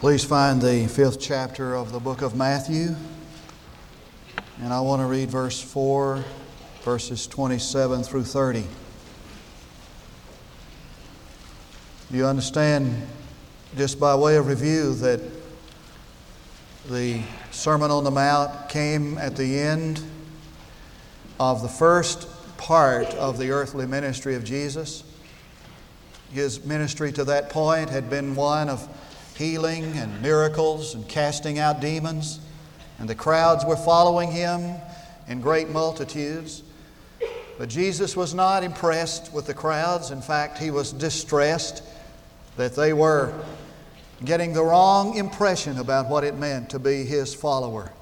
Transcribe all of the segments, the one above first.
Please find the fifth chapter of the book of Matthew. And I want to read verse 4, verses 27 through 30. You understand, just by way of review, that the Sermon on the Mount came at the end of the first part of the earthly ministry of Jesus. His ministry to that point had been one of healing and miracles and casting out demons, and the crowds were following him in great multitudes. But Jesus was not impressed with the crowds. In fact, he was distressed that they were getting the wrong impression about what it meant to be his follower.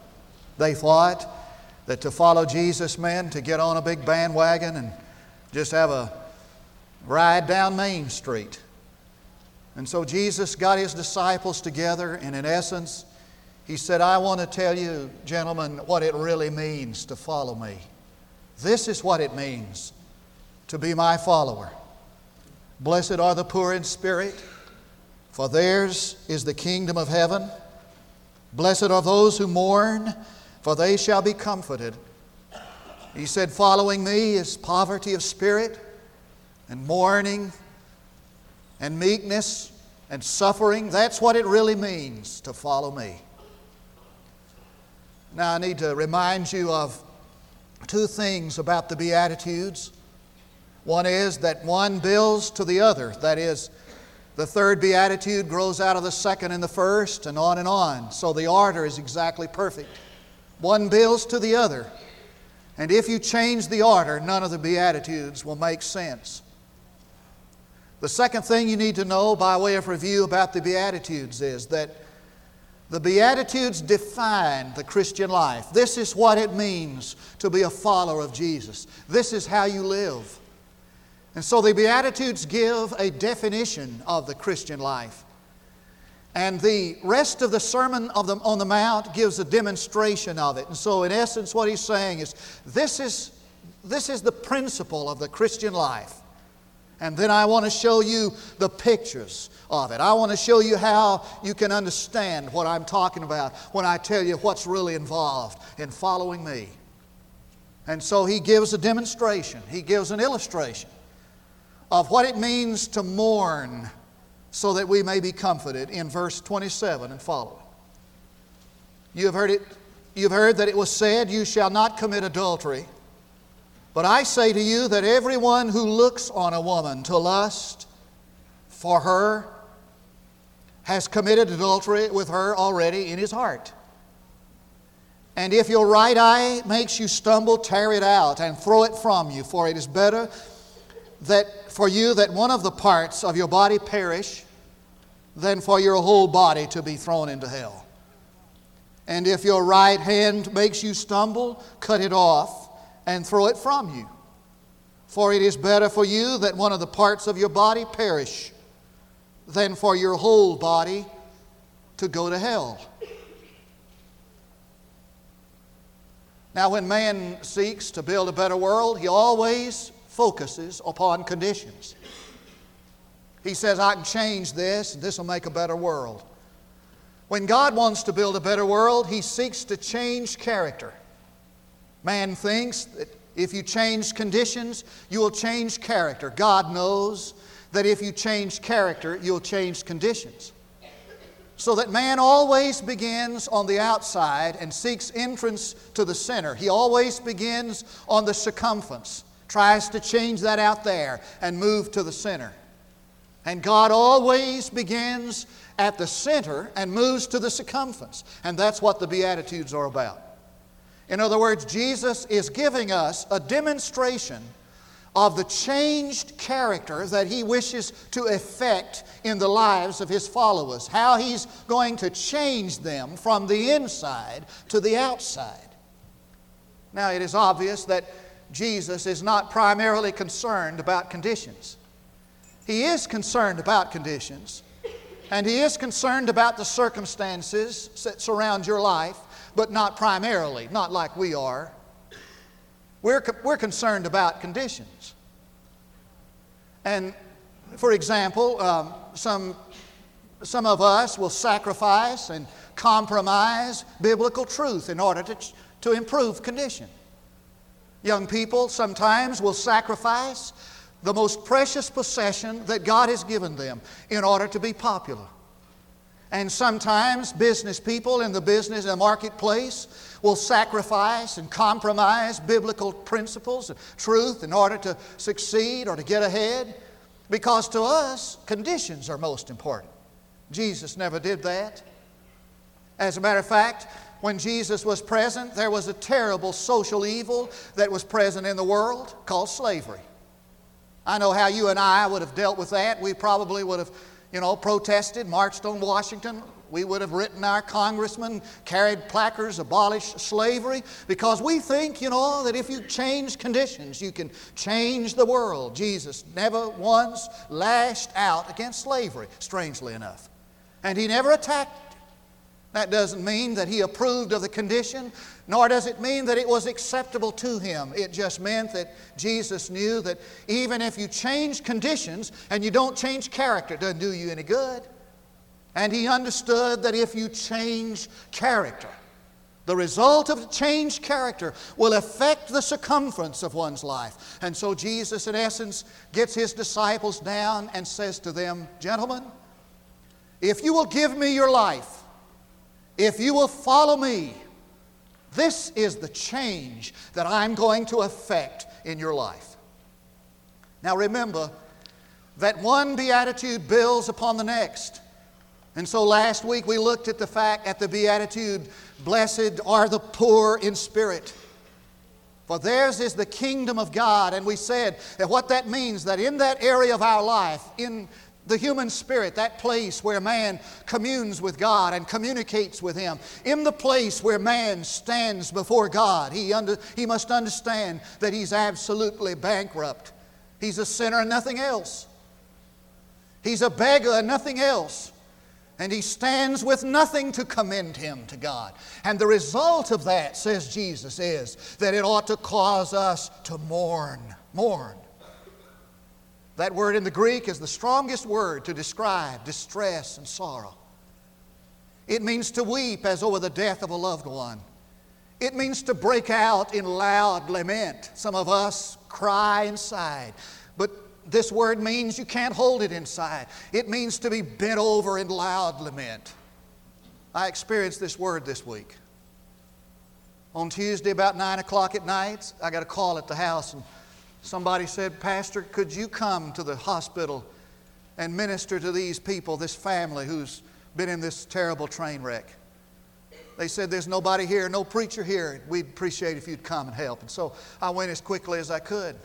They thought that to follow Jesus meant to get on a big bandwagon and just have a ride down Main Street. And so Jesus got his disciples together, and in essence, he said, I want to tell you, gentlemen, what it really means to follow me. This is what it means to be my follower. Blessed are the poor in spirit, for theirs is the kingdom of heaven. Blessed are those who mourn, for they shall be comforted. He said, Following me is poverty of spirit and mourning and meekness and suffering. That's what it really means to follow me. Now, I need to remind you of two things about the Beatitudes. One is that one builds to the other. That is, the third Beatitude grows out of the second and the first, and on and on. So the order is exactly perfect. One builds to the other. And if you change the order, none of the Beatitudes will make sense. The second thing you need to know by way of review about the Beatitudes is that the Beatitudes define the Christian life. This is what it means to be a follower of Jesus. This is how you live. And so the Beatitudes give a definition of the Christian life. And the rest of the Sermon of the, on the Mount gives a demonstration of it. And so, in essence, what he's saying is this is, this is the principle of the Christian life. And then I want to show you the pictures of it. I want to show you how you can understand what I'm talking about when I tell you what's really involved in following me. And so he gives a demonstration, he gives an illustration of what it means to mourn so that we may be comforted in verse 27 and following. You have heard it you've heard that it was said you shall not commit adultery. But I say to you that everyone who looks on a woman to lust for her has committed adultery with her already in his heart. And if your right eye makes you stumble, tear it out and throw it from you, for it is better that for you that one of the parts of your body perish than for your whole body to be thrown into hell. And if your right hand makes you stumble, cut it off and throw it from you. For it is better for you that one of the parts of your body perish than for your whole body to go to hell. Now, when man seeks to build a better world, he always focuses upon conditions. He says, I can change this, and this will make a better world. When God wants to build a better world, he seeks to change character. Man thinks that if you change conditions, you will change character. God knows that if you change character, you'll change conditions. So that man always begins on the outside and seeks entrance to the center. He always begins on the circumference, tries to change that out there and move to the center. And God always begins at the center and moves to the circumference. And that's what the Beatitudes are about. In other words, Jesus is giving us a demonstration of the changed character that he wishes to effect in the lives of his followers, how he's going to change them from the inside to the outside. Now, it is obvious that Jesus is not primarily concerned about conditions. He is concerned about conditions, and he is concerned about the circumstances that surround your life but not primarily, not like we are. We're, we're concerned about conditions. And for example, um, some Some of us will sacrifice and compromise biblical truth in order to, to improve condition. Young people sometimes will sacrifice the most precious possession that God has given them in order to be popular. And sometimes business people in the business and marketplace will sacrifice and compromise biblical principles and truth in order to succeed or to get ahead because to us, conditions are most important. Jesus never did that. As a matter of fact, when Jesus was present, there was a terrible social evil that was present in the world called slavery. I know how you and I would have dealt with that. We probably would have you know, protested, marched on Washington. We would have written our congressmen, carried placards, abolish slavery, because we think, you know, that if you change conditions, you can change the world. Jesus never once lashed out against slavery, strangely enough. And he never attacked that doesn't mean that he approved of the condition, nor does it mean that it was acceptable to him. It just meant that Jesus knew that even if you change conditions and you don't change character, it doesn't do you any good. And he understood that if you change character, the result of changed character will affect the circumference of one's life. And so Jesus, in essence, gets his disciples down and says to them, Gentlemen, if you will give me your life, if you will follow me, this is the change that I'm going to effect in your life. Now remember that one beatitude builds upon the next. And so last week we looked at the fact, at the beatitude, blessed are the poor in spirit. For theirs is the kingdom of God. And we said that what that means, that in that area of our life, in the human spirit, that place where man communes with God and communicates with Him, in the place where man stands before God, he, under, he must understand that he's absolutely bankrupt. He's a sinner and nothing else. He's a beggar and nothing else. And he stands with nothing to commend him to God. And the result of that, says Jesus, is that it ought to cause us to mourn. Mourn. That word in the Greek is the strongest word to describe distress and sorrow. It means to weep as over the death of a loved one. It means to break out in loud lament. Some of us cry inside, but this word means you can't hold it inside. It means to be bent over in loud lament. I experienced this word this week. On Tuesday, about 9 o'clock at night, I got a call at the house, and Somebody said, Pastor, could you come to the hospital and minister to these people, this family who's been in this terrible train wreck? They said, There's nobody here, no preacher here. We'd appreciate if you'd come and help. And so I went as quickly as I could.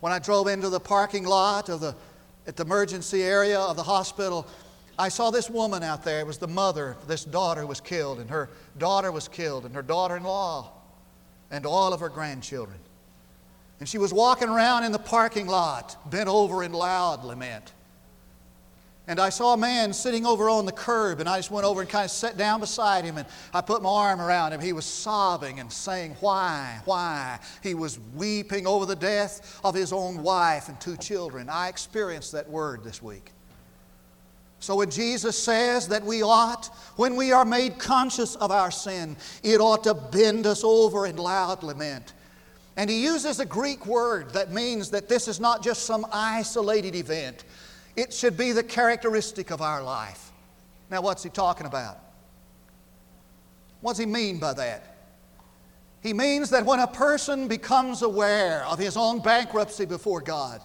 When I drove into the parking lot of the, at the emergency area of the hospital, I saw this woman out there. It was the mother. This daughter was killed, and her daughter was killed, and her daughter in law, and all of her grandchildren. And she was walking around in the parking lot, bent over in loud lament. And I saw a man sitting over on the curb, and I just went over and kind of sat down beside him, and I put my arm around him. He was sobbing and saying, Why? Why? He was weeping over the death of his own wife and two children. I experienced that word this week. So when Jesus says that we ought, when we are made conscious of our sin, it ought to bend us over in loud lament. And he uses a Greek word that means that this is not just some isolated event, it should be the characteristic of our life. Now, what's he talking about? What's he mean by that? He means that when a person becomes aware of his own bankruptcy before God,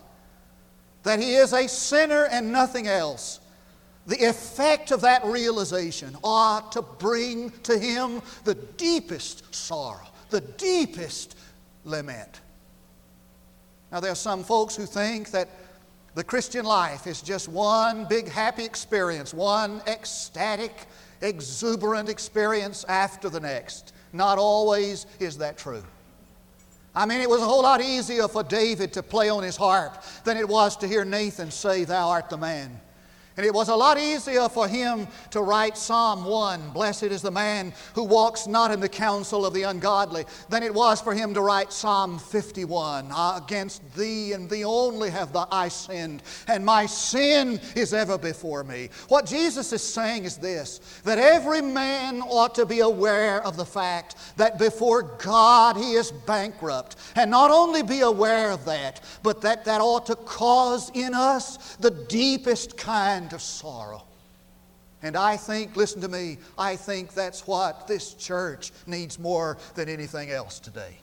that he is a sinner and nothing else, the effect of that realization ought to bring to him the deepest sorrow, the deepest lament. Now, there are some folks who think that the Christian life is just one big happy experience, one ecstatic, exuberant experience after the next. Not always is that true. I mean, it was a whole lot easier for David to play on his harp than it was to hear Nathan say, Thou art the man. And it was a lot easier for him to write Psalm 1, Blessed is the man who walks not in the counsel of the ungodly, than it was for him to write Psalm 51, Against thee and thee only have I sinned, and my sin is ever before me. What Jesus is saying is this that every man ought to be aware of the fact that before God he is bankrupt. And not only be aware of that, but that that ought to cause in us the deepest kind of sorrow. And I think, listen to me, I think that's what this church needs more than anything else today.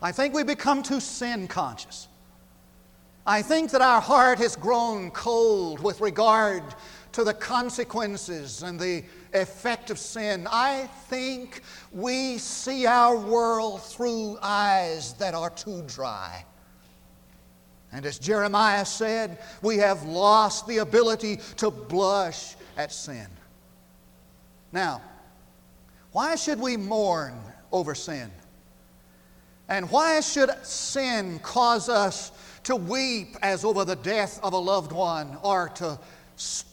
I think we become too sin conscious. I think that our heart has grown cold with regard to the consequences and the effect of sin. I think we see our world through eyes that are too dry. And as Jeremiah said, we have lost the ability to blush at sin. Now, why should we mourn over sin? And why should sin cause us to weep as over the death of a loved one or to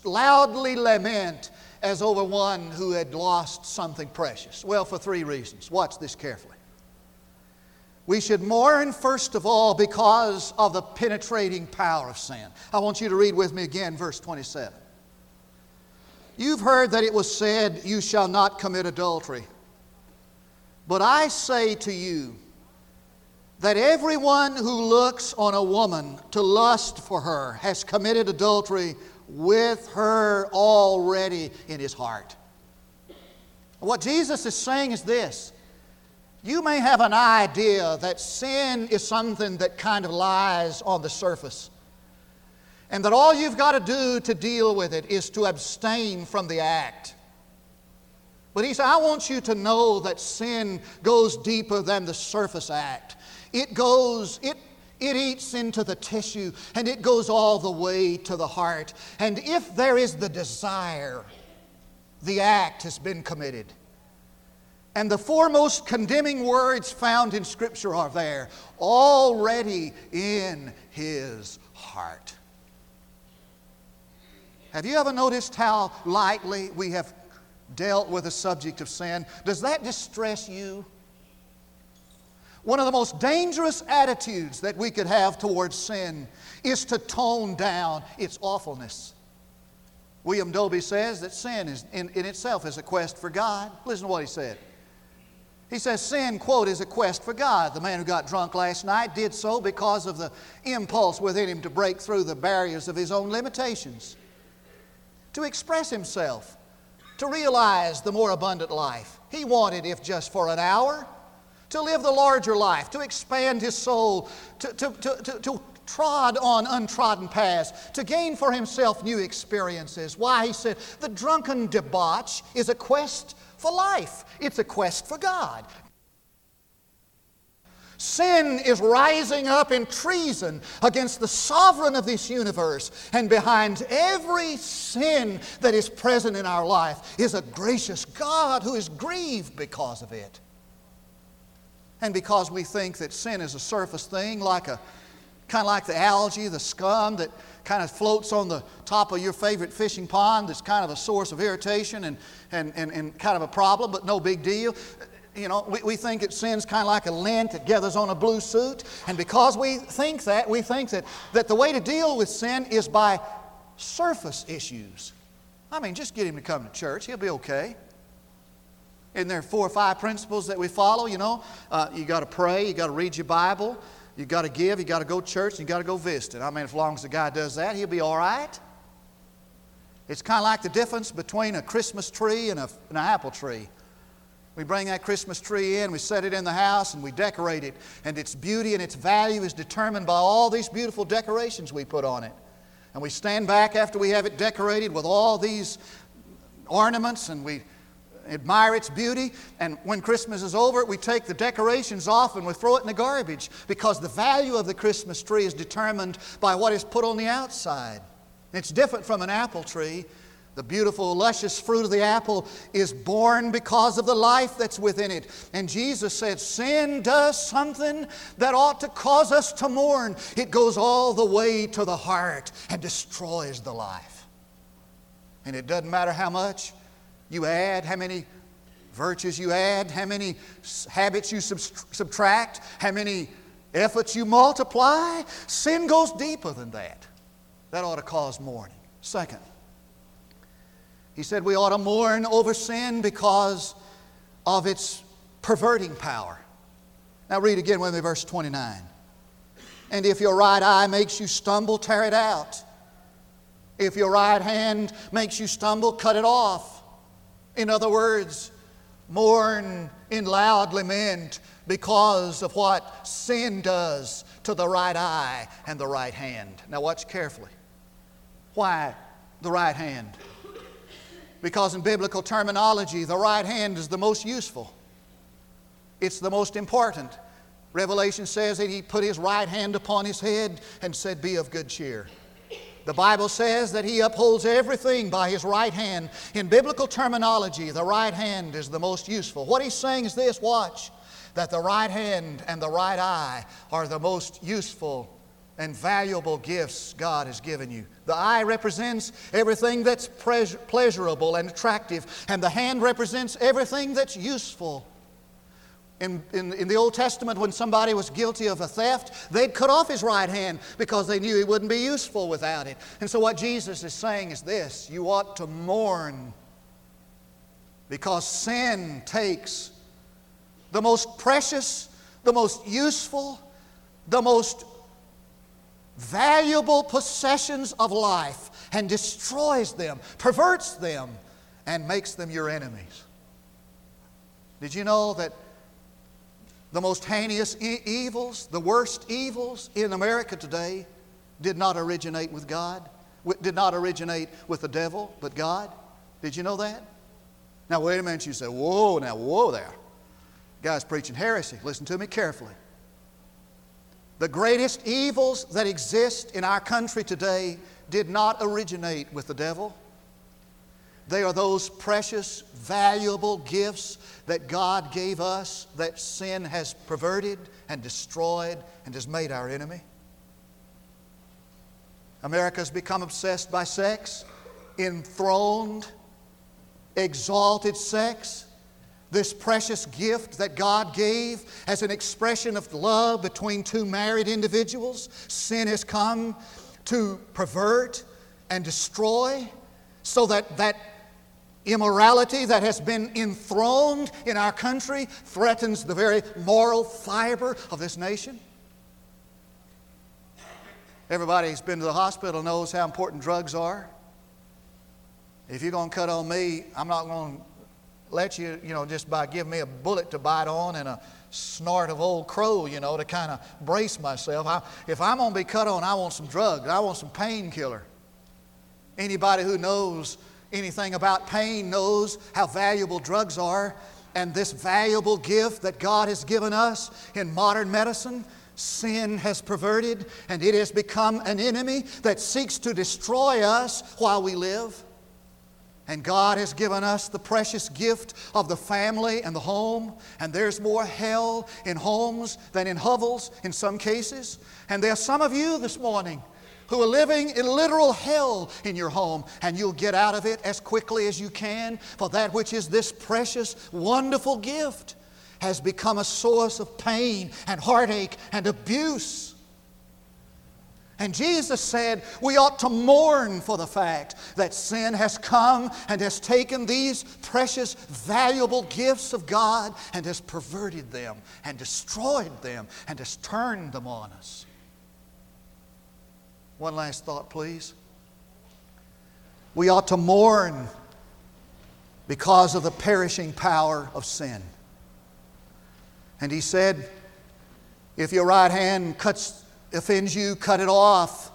loudly lament as over one who had lost something precious? Well, for three reasons. Watch this carefully. We should mourn, first of all, because of the penetrating power of sin. I want you to read with me again, verse 27. You've heard that it was said, You shall not commit adultery. But I say to you that everyone who looks on a woman to lust for her has committed adultery with her already in his heart. What Jesus is saying is this you may have an idea that sin is something that kind of lies on the surface. And that all you've got to do to deal with it is to abstain from the act. But he said, I want you to know that sin goes deeper than the surface act. It goes, it, it eats into the tissue and it goes all the way to the heart. And if there is the desire, the act has been committed. And the foremost condemning words found in Scripture are there already in his heart. Have you ever noticed how lightly we have dealt with the subject of sin? Does that distress you? One of the most dangerous attitudes that we could have towards sin is to tone down its awfulness. William Doby says that sin is, in, in itself is a quest for God. Listen to what he said. He says, Sin, quote, is a quest for God. The man who got drunk last night did so because of the impulse within him to break through the barriers of his own limitations, to express himself, to realize the more abundant life. He wanted, if just for an hour, to live the larger life, to expand his soul, to, to, to, to, trod on untrodden paths, to gain for himself new experiences. Why? He said, the drunken debauch is a quest for life, it's a quest for God. Sin is rising up in treason against the sovereign of this universe. And behind every sin that is present in our life is a gracious God who is grieved because of it. And because we think that sin is a surface thing, like a kind of like the algae, the scum that kind of floats on the top of your favorite fishing pond that's kind of a source of irritation and, and, and, and kind of a problem, but no big deal. You know, we, we think that sin's kind of like a lint that gathers on a blue suit. And because we think that, we think that, that the way to deal with sin is by surface issues. I mean, just get him to come to church, he'll be okay. And there are four or five principles that we follow, you know. Uh, you got to pray, you got to read your Bible, you got to give, you got to go to church, you got to go visit. I mean, as long as the guy does that, he'll be all right. It's kind of like the difference between a Christmas tree and, a, and an apple tree. We bring that Christmas tree in, we set it in the house, and we decorate it. And its beauty and its value is determined by all these beautiful decorations we put on it. And we stand back after we have it decorated with all these ornaments, and we admire its beauty, and when Christmas is over, we take the decorations off and we throw it in the garbage because the value of the Christmas tree is determined by what is put on the outside. It's different from an apple tree The beautiful, luscious fruit of the apple is born because of the life that's within it. And Jesus said, Sin does something that ought to cause us to mourn. It goes all the way to the heart and destroys the life. And it doesn't matter how much you add, how many virtues you add, how many habits you subtract, how many efforts you multiply. Sin goes deeper than that. That ought to cause mourning. Second, he said we ought to mourn over sin because of its perverting power. Now, read again with me, verse 29. And if your right eye makes you stumble, tear it out. If your right hand makes you stumble, cut it off. In other words, mourn in loud lament because of what sin does to the right eye and the right hand. Now, watch carefully. Why the right hand? Because in biblical terminology, the right hand is the most useful, it's the most important. Revelation says that he put his right hand upon his head and said, Be of good cheer. The Bible says that he upholds everything by his right hand. In biblical terminology, the right hand is the most useful. What he's saying is this watch, that the right hand and the right eye are the most useful and valuable gifts God has given you. The eye represents everything that's pleasurable and attractive, and the hand represents everything that's useful. In, in, in, the Old Testament, when somebody was guilty of a theft, they'd cut off his right hand because they knew he wouldn't be useful without it. And so, what Jesus is saying is this you ought to mourn because sin takes the most precious, the most useful, the most valuable possessions of life and destroys them, perverts them, and makes them your enemies. Did you know that the most heinous e- evils, the worst evils in America today, did not originate with God, did not originate with the devil, but God? Did you know that? Now, wait a minute, you say, whoa, now, whoa there. Guy's preaching heresy. Listen to me carefully. The greatest evils that exist in our country today did not originate with the devil. They are those precious, valuable gifts that God gave us that sin has perverted and destroyed and has made our enemy. America has become obsessed by sex, enthroned, exalted sex this precious gift that God gave as an expression of love between two married individuals, sin has come to pervert and destroy so that that immorality that has been enthroned in our country threatens the very moral fiber of this nation. Everybody who's been to the hospital knows how important drugs are. If you're going to cut on me, I'm not going to let you, you know, just by giving me a bullet to bite on and a snort of old crow, you know, to kind of brace myself. I, if I'm going to be cut on, I want some drugs. I want some painkiller. Anybody who knows anything about pain knows how valuable drugs are. And this valuable gift that God has given us in modern medicine, sin has perverted and it has become an enemy that seeks to destroy us while we live. And God has given us the precious gift of the family and the home. And there's more hell in homes than in hovels in some cases. And there are some of you this morning who are living in literal hell in your home, and you'll get out of it as quickly as you can, for that which is this precious, wonderful gift has become a source of pain and heartache and abuse. And Jesus said we ought to mourn for the fact that sin has come and has taken these precious, valuable gifts of God and has perverted them and destroyed them and has turned them on us. One last thought, please. We ought to mourn because of the perishing power of sin. And he said, if your right hand cuts offends you, cut it off.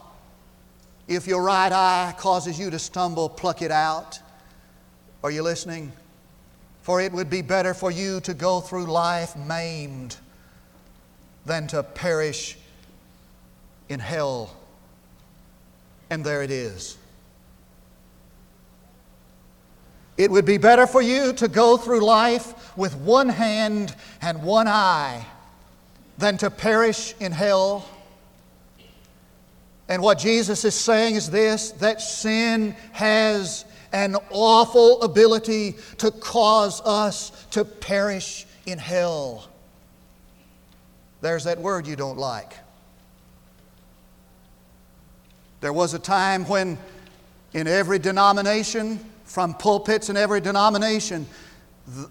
If your right eye causes you to stumble, pluck it out. Are you listening? For it would be better for you to go through life maimed than to perish in hell. And there it is. It would be better for you to go through life with one hand and one eye than to perish in hell. And what Jesus is saying is this that sin has an awful ability to cause us to perish in hell. There's that word you don't like. There was a time when, in every denomination, from pulpits in every denomination,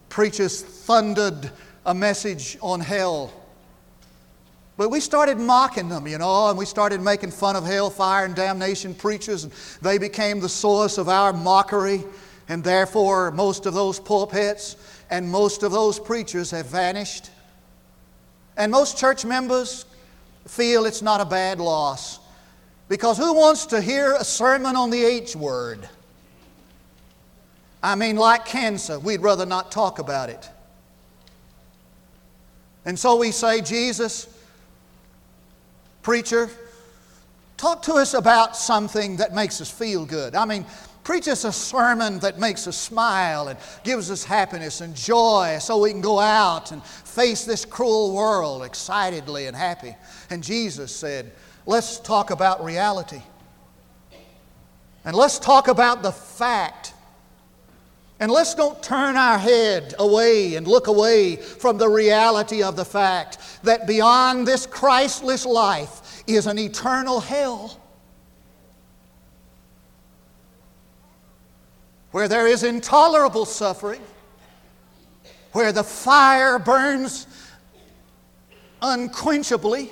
preachers thundered a message on hell. But we started mocking them, you know, and we started making fun of hellfire and damnation preachers, and they became the source of our mockery. And therefore, most of those pulpits and most of those preachers have vanished. And most church members feel it's not a bad loss. Because who wants to hear a sermon on the H word? I mean, like cancer, we'd rather not talk about it. And so we say, Jesus, preacher, talk to us about something that makes us feel good. I mean, preach us a sermon that makes us smile and gives us happiness and joy so we can go out and face this cruel world excitedly and happy. And Jesus said, let's talk about reality. And let's talk about the fact. And let's don't turn our head away and look away from the reality of the fact that beyond this Christless life is an eternal hell. Where there is intolerable suffering, where the fire burns unquenchably.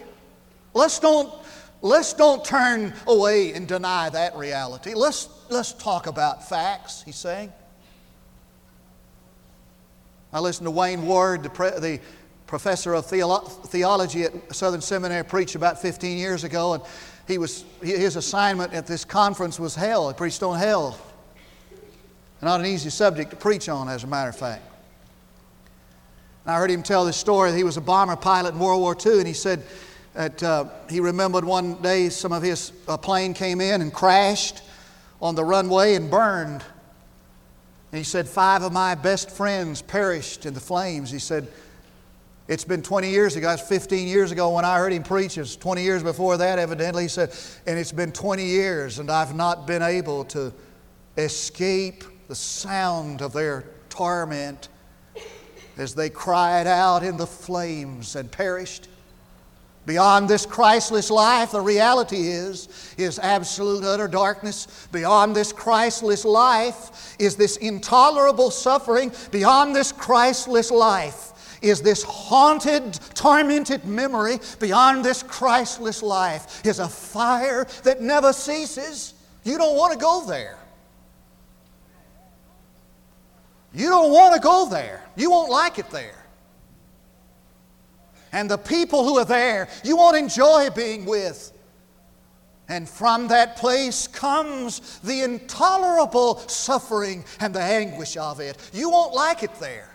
Let's don't Let's don't turn away and deny that reality. Let's, let's talk about facts, he's saying. I listened to Wayne Ward, the, pre, the professor of theolo- theology at Southern Seminary, preach about 15 years ago, and he was, his assignment at this conference was hell. He preached on hell. Not an easy subject to preach on, as a matter of fact. And I heard him tell this story. He was a bomber pilot in World War II, and he said, that uh, he remembered one day some of his plane came in and crashed on the runway and burned. And he said, Five of my best friends perished in the flames. He said, It's been 20 years ago. It's 15 years ago when I heard him preach. It's 20 years before that, evidently. He said, And it's been 20 years, and I've not been able to escape the sound of their torment as they cried out in the flames and perished. Beyond this Christless life, the reality is, is absolute utter darkness. Beyond this Christless life is this intolerable suffering. Beyond this Christless life is this haunted, tormented memory. Beyond this Christless life is a fire that never ceases. You don't want to go there. You don't want to go there. You won't like it there and the people who are there you won't enjoy being with. And from that place comes the intolerable suffering and the anguish of it. You won't like it there.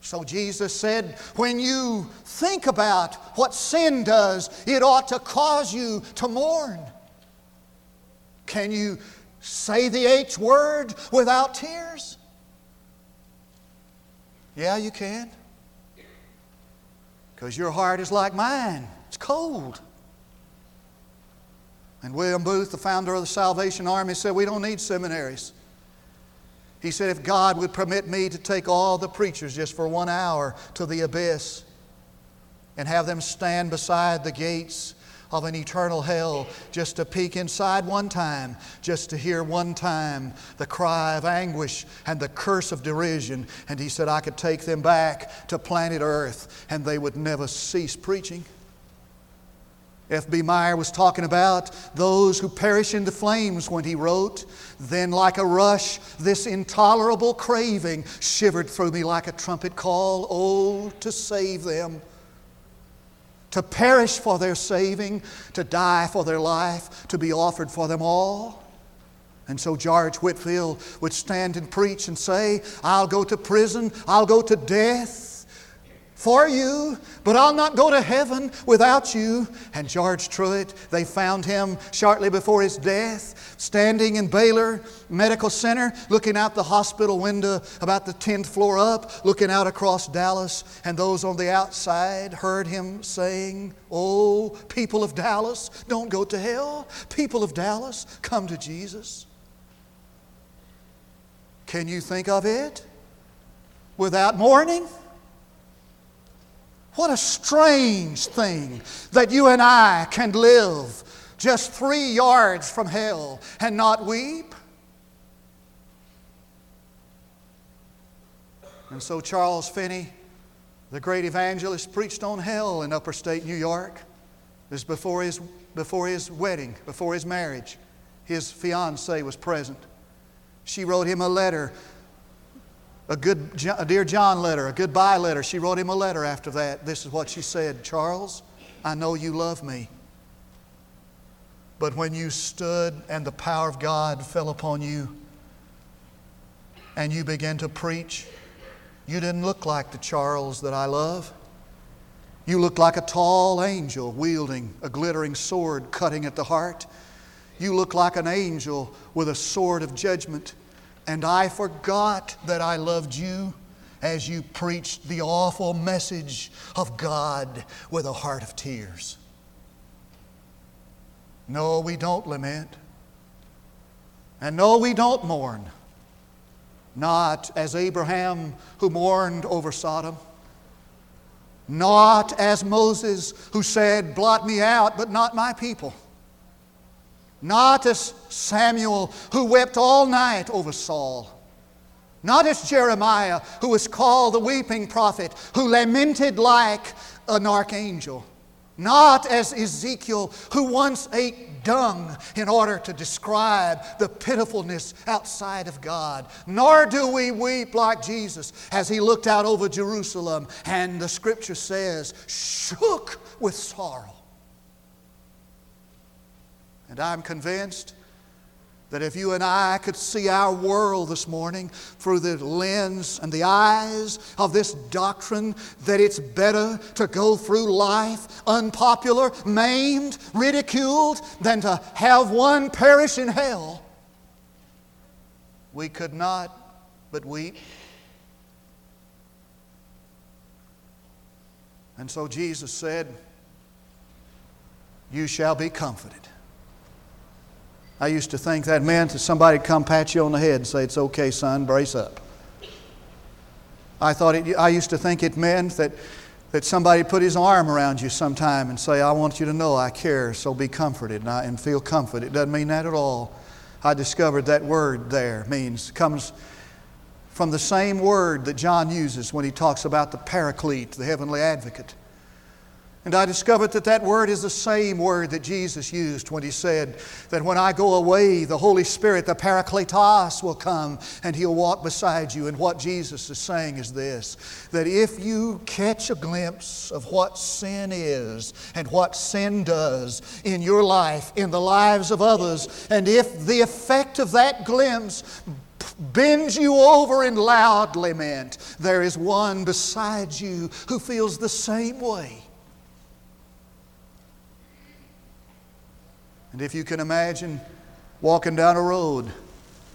So Jesus said, when you think about what sin does, it ought to cause you to mourn. Can you say the H word without tears? Yeah, you can because your heart is like mine. It's cold. And William Booth, the founder of the Salvation Army, said, We don't need seminaries. He said, If God would permit me to take all the preachers just for one hour to the abyss and have them stand beside the gates of an eternal hell just to peek inside one time, just to hear one time the cry of anguish and the curse of derision. And he said, I could take them back to planet Earth and they would never cease preaching. F.B. Meyer was talking about those who perish in the flames when he wrote, Then, like a rush, this intolerable craving shivered through me like a trumpet call. Oh, to save them to perish for their saving, to die for their life, to be offered for them all. And so George Whitefield would stand and preach and say, I'll go to prison, I'll go to death for you, but I'll not go to heaven without you. And George Truett, they found him shortly before his death, standing in Baylor Medical Center, looking out the hospital window about the 10th floor up, looking out across Dallas. And those on the outside heard him saying, Oh, people of Dallas, don't go to hell. People of Dallas, come to Jesus. Can you think of it without mourning? What a strange thing that you and I can live just three yards from hell and not weep. And so Charles Finney, the great evangelist, preached on hell in upper state New York. This before his, before his wedding, before his marriage. His fiancee was present. She wrote him a letter a good a dear John letter, a goodbye letter. She wrote him a letter after that. This is what she said Charles, I know you love me. But when you stood and the power of God fell upon you and you began to preach, you didn't look like the Charles that I love. You looked like a tall angel wielding a glittering sword cutting at the heart. You looked like an angel with a sword of judgment and I forgot that I loved you as you preached the awful message of God with a heart of tears. No, we don't lament. And no, we don't mourn. Not as Abraham who mourned over Sodom. Not as Moses who said, Blot me out, but not my people. Not as Samuel, who wept all night over Saul. Not as Jeremiah, who was called the weeping prophet, who lamented like an archangel. Not as Ezekiel, who once ate dung in order to describe the pitifulness outside of God. Nor do we weep like Jesus as he looked out over Jerusalem and the scripture says, shook with sorrow. And I'm convinced that if you and I could see our world this morning through the lens and the eyes of this doctrine, that it's better to go through life unpopular, maimed, ridiculed, than to have one perish in hell, we could not but weep. And so Jesus said, You shall be comforted. I used to think that meant that somebody'd come pat you on the head and say, It's okay, son, brace up. I, thought it, I used to think it meant that, that somebody put his arm around you sometime and say, I want you to know I care, so be comforted and, I, and feel comfort. It doesn't mean that at all. I discovered that word there means, comes from the same word that John uses when he talks about the paraclete, the heavenly advocate. And I discovered that that word is the same word that Jesus used when he said that when I go away, the Holy Spirit, the Parakletos, will come and he'll walk beside you. And what Jesus is saying is this that if you catch a glimpse of what sin is and what sin does in your life, in the lives of others, and if the effect of that glimpse bends you over in loud lament, there is one beside you who feels the same way. And if you can imagine walking down a road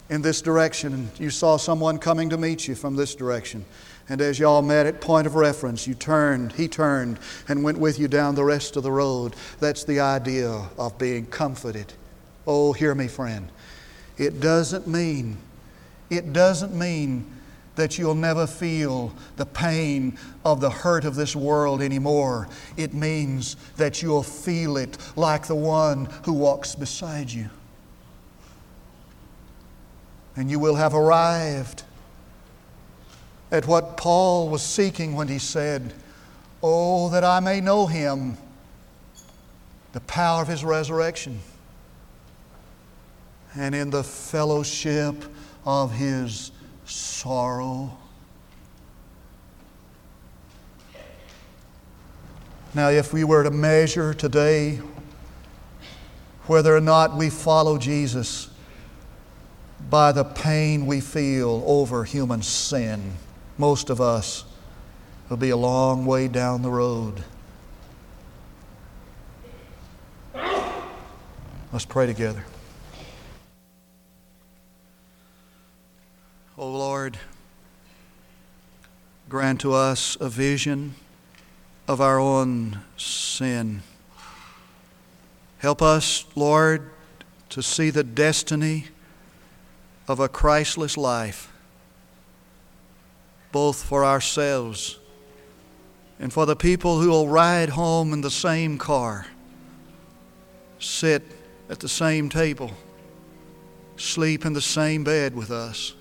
in this direction and you saw someone coming to meet you from this direction, and as y'all met at point of reference, you turned, he turned, and went with you down the rest of the road. That's the idea of being comforted. Oh, hear me, friend. It doesn't mean, it doesn't mean that you'll never feel the pain of the hurt of this world anymore. It means that you'll feel it like the one who walks beside you. And you will have arrived at what Paul was seeking when he said, Oh, that I may know him, the power of his resurrection, and in the fellowship of his sorrow. Now, if we were to measure today whether or not we follow Jesus by the pain we feel over human sin, most of us will be a long way down the road. Let's pray together. Oh Lord, grant to us a vision of our own sin. Help us, Lord, to see the destiny of a Christless life, both for ourselves and for the people who will ride home in the same car, sit at the same table, sleep in the same bed with us.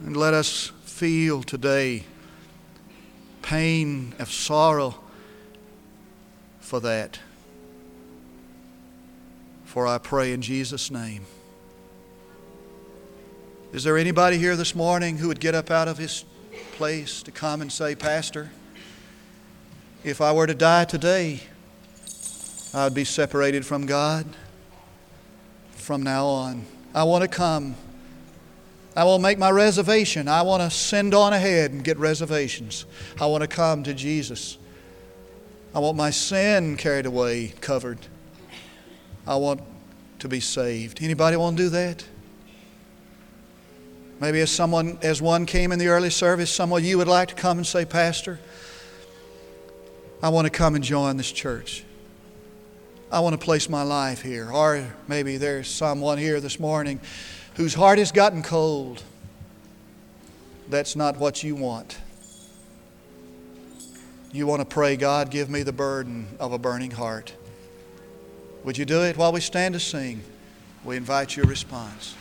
And let us feel today pain of sorrow for that. For I pray in Jesus' name. Is there anybody here this morning who would get up out of his place to come and say, Pastor, if I were to die today, I would be separated from God from now on. I want to come. I will make my reservation. I want to send on ahead and get reservations. I want to come to Jesus. I want my sin carried away, covered. I want to be saved. Anybody want to do that? Maybe as someone as one came in the early service, someone you would like to come and say, Pastor, I want to come and join this church. I want to place my life here. Or maybe there's someone here this morning whose heart has gotten cold. That's not what you want. You want to pray, God, give me the burden of a burning heart. Would you do it while we stand to sing? We invite your response.